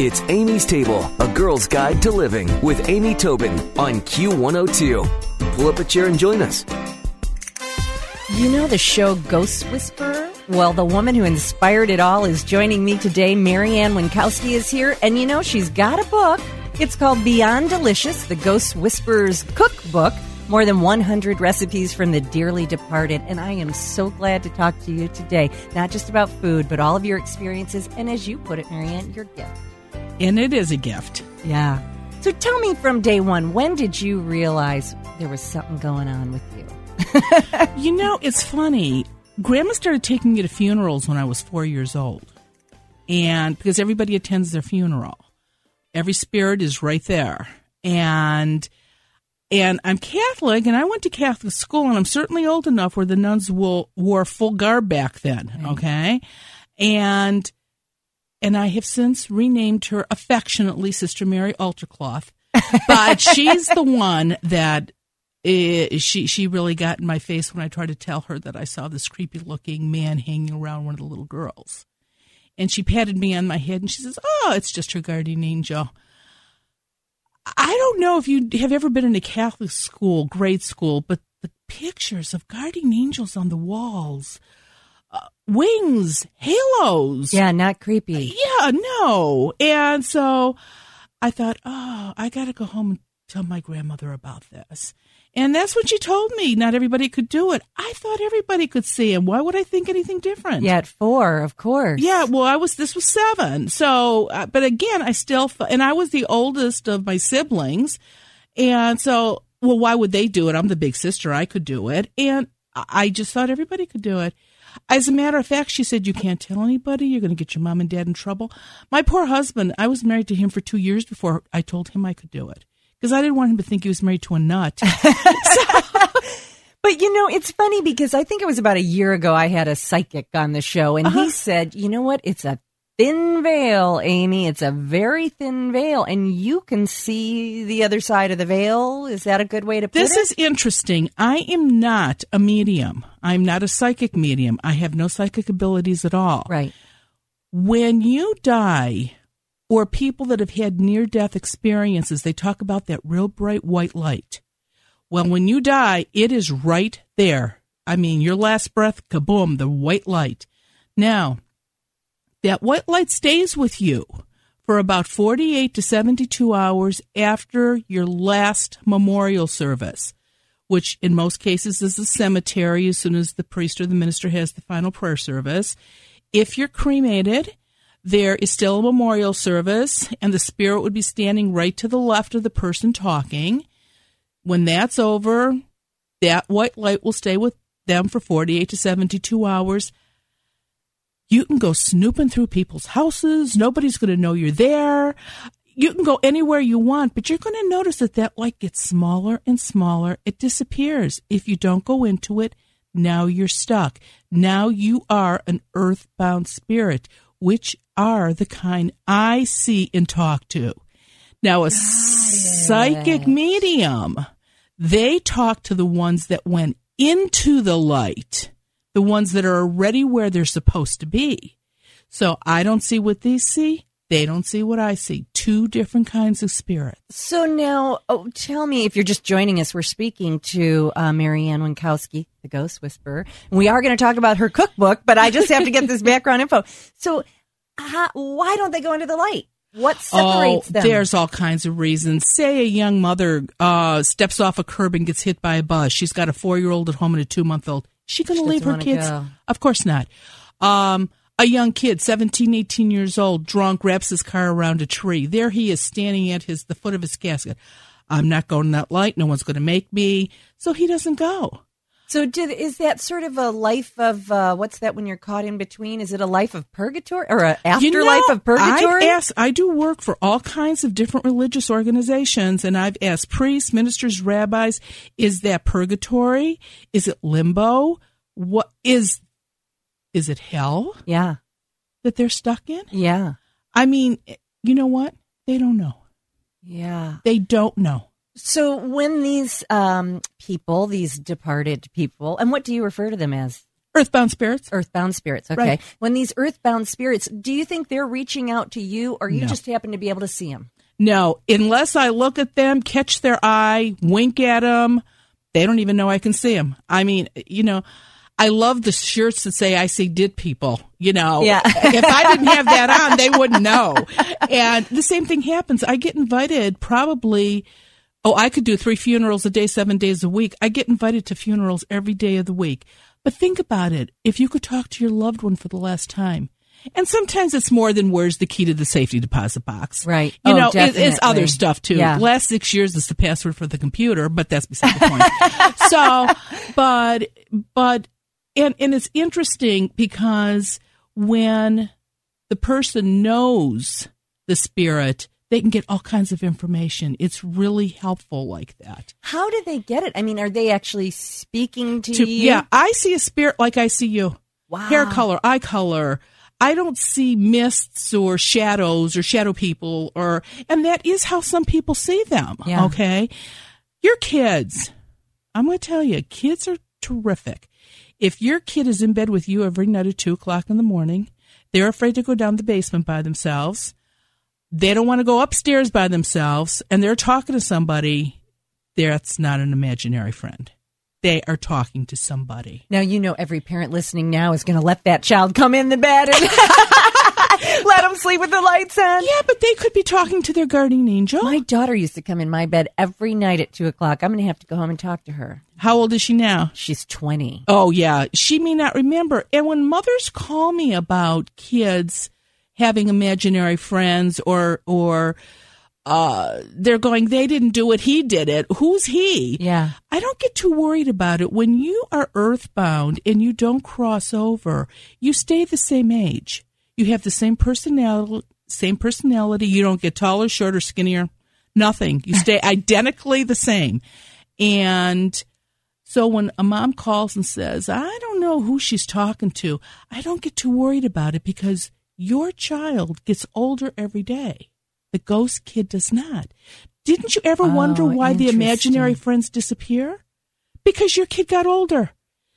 It's Amy's Table, a girl's guide to living with Amy Tobin on Q102. Pull up a chair and join us. You know the show Ghost Whisperer? Well, the woman who inspired it all is joining me today. Mary Ann Winkowski is here, and you know she's got a book. It's called Beyond Delicious, the Ghost Whisperer's Cookbook. More than 100 recipes from the dearly departed, and I am so glad to talk to you today. Not just about food, but all of your experiences, and as you put it, Mary Ann, your gift. And it is a gift. Yeah. So tell me from day one, when did you realize there was something going on with you? You know, it's funny. Grandma started taking me to funerals when I was four years old. And because everybody attends their funeral, every spirit is right there. And and I'm Catholic, and I went to Catholic school, and I'm certainly old enough where the nuns will wore full garb back then. Okay, and and I have since renamed her affectionately Sister Mary Altercloth, but she's the one that eh, she she really got in my face when I tried to tell her that I saw this creepy looking man hanging around one of the little girls, and she patted me on my head and she says, "Oh, it's just her guardian angel." I don't know if you have ever been in a Catholic school, grade school, but the pictures of guardian angels on the walls, wings, halos. Yeah, not creepy. Yeah, no. And so I thought, oh, I got to go home and tell my grandmother about this. And that's what she told me. Not everybody could do it. I thought everybody could see him. Why would I think anything different? Yeah, at four, of course. Yeah, well, I was, this was seven. So, uh, but again, I still, and I was the oldest of my siblings. And so, well, why would they do it? I'm the big sister. I could do it. And I- I just thought everybody could do it. As a matter of fact, she said, You can't tell anybody. You're going to get your mom and dad in trouble. My poor husband, I was married to him for two years before I told him I could do it because I didn't want him to think he was married to a nut. But you know, it's funny because I think it was about a year ago I had a psychic on the show and Uh-huh. he said, you know what? It's a thin veil, Amy. It's a very thin veil and you can see the other side of the veil. Is that a good way to put it? This is interesting. I am not a medium. I'm not a psychic medium. I have no psychic abilities at all. right. When you die, or people that have had near death experiences, they talk about that real bright white light. Well, when you die, it is right there. I mean, your last breath, kaboom, the white light. Now, that white light stays with you for about 48 to 72 hours after your last memorial service, which in most cases is the cemetery as soon as the priest or the minister has the final prayer service. If you're cremated, there is still a memorial service, and the spirit would be standing right to the left of the person talking. When that's over, that white light will stay with them for 48 to 72 hours. You can go snooping through people's houses. Nobody's going to know you're there. You can go anywhere you want, but you're going to notice that that light gets smaller and smaller. It disappears. If you don't go into it, now you're stuck. Now you are an earthbound spirit, which are the kind I see and talk to. Now, a psychic medium, they talk to the ones that went into the light, the ones that are already where they're supposed to be. So I don't see what they see. They don't see what I see. Two different kinds of spirits. So now, oh, tell me if you're just joining us. We're speaking to uh, Mary Ann Winkowski, the Ghost Whisperer. And we are going to talk about her cookbook, but I just have to get this background info. So, uh, why don't they go into the light? What separates oh, them? there's all kinds of reasons. Say a young mother uh, steps off a curb and gets hit by a bus. She's got a four year old at home and a two month old. She going to leave her kids? go. Of course not. Um, a young kid, 17, 18 years old, drunk, wraps his car around a tree. There he is standing at his the foot of his casket. I'm not going that light. No one's going to make me. So he doesn't go. So, did is that sort of a life of uh, what's that when you're caught in between? Is it a life of purgatory or an afterlife You know, of purgatory? I've asked, I do work for all kinds of different religious organizations, and I've asked priests, ministers, rabbis, is that purgatory? Is it limbo? What is is it hell yeah, that they're stuck in? yeah, I mean, you know what? They don't know. yeah. They don't know. So, when these um, people, these departed people, and what do you refer to them as? Earthbound spirits. Earthbound spirits. Okay. Right. When these earthbound spirits, do you think they're reaching out to you or you No. just happen to be able to see them? No, unless I look at them, catch their eye, wink at them, they don't even know I can see them. I mean, you know, I love the shirts that say "I see dead people." You know, Yeah. if I didn't have that on, they wouldn't know. And the same thing happens. I get invited probably. Oh, I could do three funerals a day, seven days a week. I get invited to funerals every day of the week. But think about it. If you could talk to your loved one for the last time, and sometimes it's more than where's the key to the safety deposit box. Right. You Oh, know, it, it's other stuff too. Yeah. Last six years is the password for the computer, but that's beside the point. so, but, but, and, and it's interesting because when the person knows the spirit, they can get all kinds of information. It's really helpful like that. How do they get it? I mean, are they actually speaking to, To- you? yeah, I see a spirit like I see you. Wow. Hair color, eye color. I don't see mists or shadows or shadow people or and that is how some people see them. Yeah. Okay. Your kids, I'm gonna tell you, kids are terrific. If your kid is in bed with you every night at two o'clock in the morning, they're afraid to go down the basement by themselves. They don't want to go upstairs by themselves and they're talking to somebody, that's not an imaginary friend. They are talking to somebody. Now you know every parent listening now is going to let that child come in the bed and let them sleep with the lights on. Yeah, but they could be talking to their guardian angel. My daughter used to come in my bed every night at two o'clock. I'm going to have to go home and talk to her. How old is she now? She's twenty. Oh, yeah. She may not remember. And when mothers call me about kids having imaginary friends or, or, uh, they're going, they didn't do it, he did it. Who's he? Yeah. I don't get too worried about it. When you are earthbound and you don't cross over, you stay the same age. You have the same personality, same personality. You don't get taller, shorter, skinnier, nothing. You stay identically the same. And so when a mom calls and says, I don't know who she's talking to, I don't get too worried about it because your child gets older every day. The ghost kid does not. Didn't you ever wonder Oh, why the imaginary friends disappear? Because your kid got older.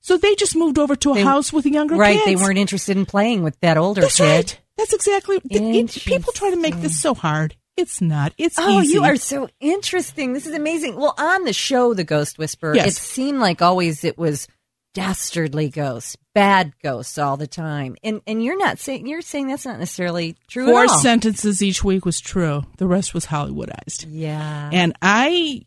So they just moved over to a They- house with a younger Right. kids. They weren't interested in playing with that older That's kid. right. That's exactly. it- people try to make this so hard. It's not. It's Oh, easy. you are so interesting. This is amazing. Well, on the show, The Ghost Whisperer, Yes. it seemed like always it was dastardly ghosts, bad ghosts all the time. And and you're not saying you're saying that's not necessarily true Four at all. sentences each week was true. The rest was Hollywoodized. yeah. And I,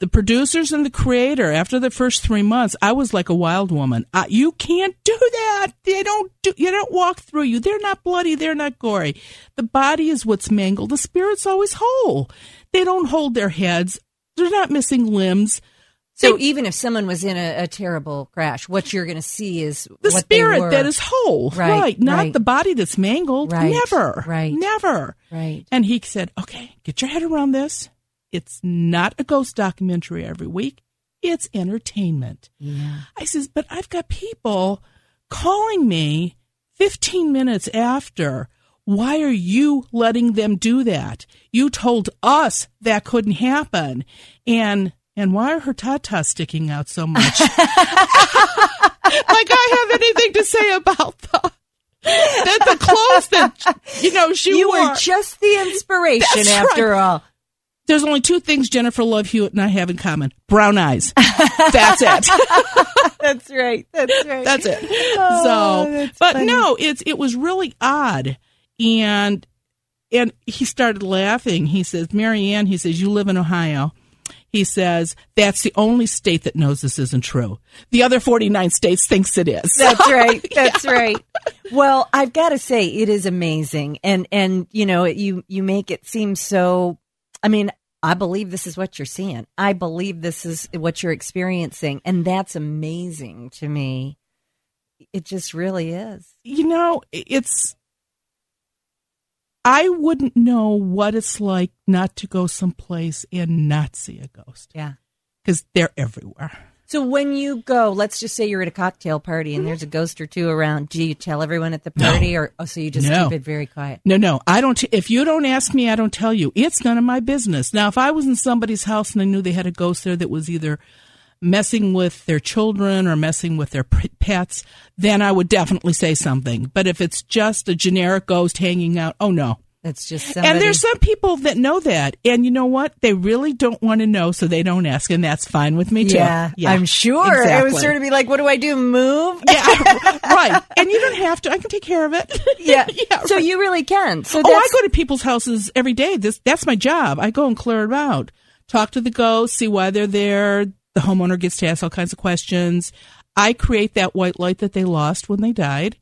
the producers and the creator, after the first three months, I was like a wild woman. Uh, you can't do that. They don't do. You don't walk through you. They're not bloody. They're not gory. The body is what's mangled. The spirit's always whole. They don't hold their heads. They're not missing limbs. So They- even if someone was in a, a terrible crash, what you're going to see is the spirit that is whole, Right, Not right. the body that's mangled. Right, Never, right. never. right. And he said, "Okay, get your head around this. It's not a ghost documentary every week. It's entertainment." Yeah. I says, "But I've got people calling me 15 minutes after. Why are you letting them do that? You told us that couldn't happen." And and why are her tatas sticking out so much? like I have anything to say about the that the clothes that you know she You wore. were just the inspiration That's after right. all. There's only two things Jennifer Love Hewitt and I have in common: brown eyes. That's it. That's right. That's right. That's it. Oh, so, that's but funny. no, it's it was really odd, and and he started laughing. He says, "Mary Ann," he says, "you live in Ohio." He says that's the only state that knows this isn't true. The other 49 states thinks it is. That's right. That's right. Well, I've got to say it is amazing, and and you know you you make it seem so. I mean, I believe this is what you're seeing. I believe this is what you're experiencing, and that's amazing to me. It just really is. you know, it's. I wouldn't know what it's like not to go someplace and not see a ghost Yeah. because they're everywhere. So when you go, let's just say you're at a cocktail party and mm-hmm. there's a ghost or two around. Do you tell everyone at the party, or oh, so you just No. keep it very quiet? No, no, I don't. If you don't ask me, I don't tell you. It's none of my business. Now, if I was in somebody's house and I knew they had a ghost there that was either messing with their children or messing with their pets, then I would definitely say something. But if it's just a generic ghost hanging out, oh no. That's just somebody. And there's some people that know that. And you know what? They really don't want to know, so they don't ask. And that's fine with me, too. Yeah, I'm sure. It exactly. would sort of be like, what do I do? Move? Yeah, right. And you don't have to. I can take care of it. Yeah. yeah So right. you really can. So Oh, I go to people's houses every day. This that's my job. I go and clear it out. Talk to the ghosts, see why they're there. The homeowner gets to ask all kinds of questions. I create that white light that they lost when they died,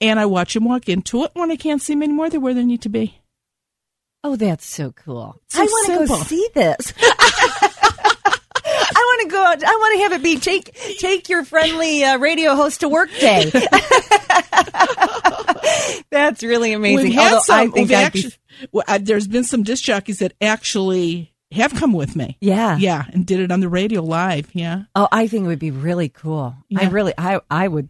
and I watch them walk into it. When I can't see them anymore, they're where they need to be. Oh, that's so cool. So I want to go see this. I want to go out. I want to have it be take take your friendly uh, radio host to work day. That's really amazing. We've had Although some. I think we've I'd be, well, uh, there's been some disc jockeys that actually have come with me. yeah. Yeah, and did it on the radio live. Yeah. Oh, I think it would be really cool. I really, I, I would.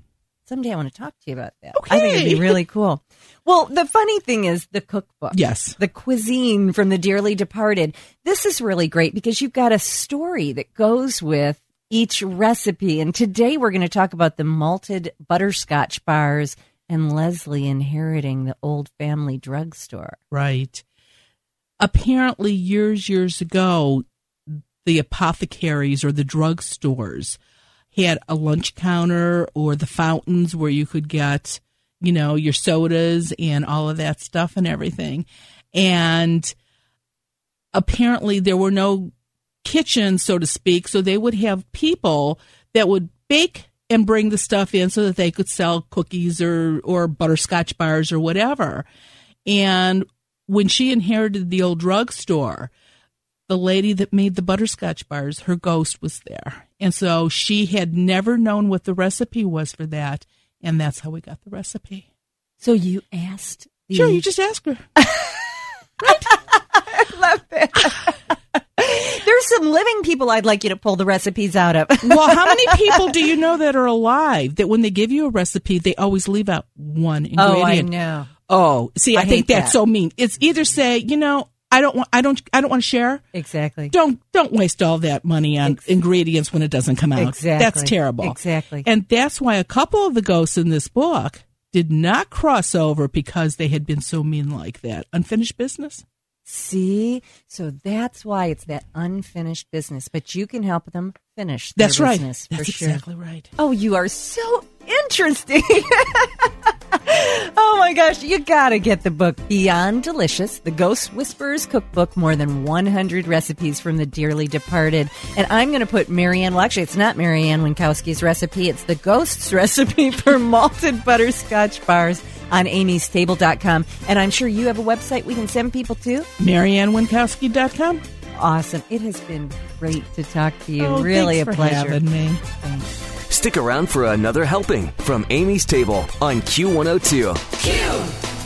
Someday I want to talk to you about that. I think it'd be really cool. Well, the funny thing is the cookbook. Yes. The cuisine from the dearly departed. This is really great because you've got a story that goes with each recipe. And today we're going to talk about the malted butterscotch bars and Leslie inheriting the old family drugstore. Right. Apparently, years, years ago, the apothecaries or the drugstores had a lunch counter or the fountains where you could get, you know, your sodas and all of that stuff and everything. And apparently, there were no kitchens, so to speak. So they would have people that would bake and bring the stuff in so that they could sell cookies or, or butterscotch bars or whatever. And when she inherited the old drugstore, the lady that made the butterscotch bars, her ghost was there. And so she had never known what the recipe was for that. And that's how we got the recipe. So you asked. The, Sure, you just ask her. love that. There's some living people I'd like you to pull the recipes out of. Well, how many people do you know that are alive that when they give you a recipe, they always leave out one ingredient? Oh, I know. Oh, see, I, I think that's that. so mean. It's either say, you know, I don't want, I don't, I don't want to share. Exactly. Don't, don't waste all that money on Ex- ingredients when it doesn't come out. Exactly. That's terrible. Exactly. And that's why a couple of the ghosts in this book did not cross over because they had been so mean like that. Unfinished business. See, so that's why it's that unfinished business. But you can help them finish. That's right. business, That's for sure. exactly right. Oh, you are so interesting. oh my gosh, you gotta get the book Beyond Delicious, the Ghost Whisperers Cookbook, more than 100 recipes from the dearly departed. And I'm gonna put Mary Ann, well actually it's not Mary Ann Winkowski's recipe, it's the Ghost's recipe for malted butterscotch bars on amystable.com. And I'm sure you have a website we can send people to. MaryAnnWinkowski.com. Awesome. It has been great to talk to you. Oh, really thanks a for pleasure. having me. Thanks. Stick around for another helping from Amy's Table on Q102. Q.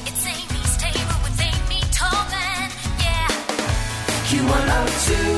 It's Amy's table with Amy Tobin. Yeah. Q102.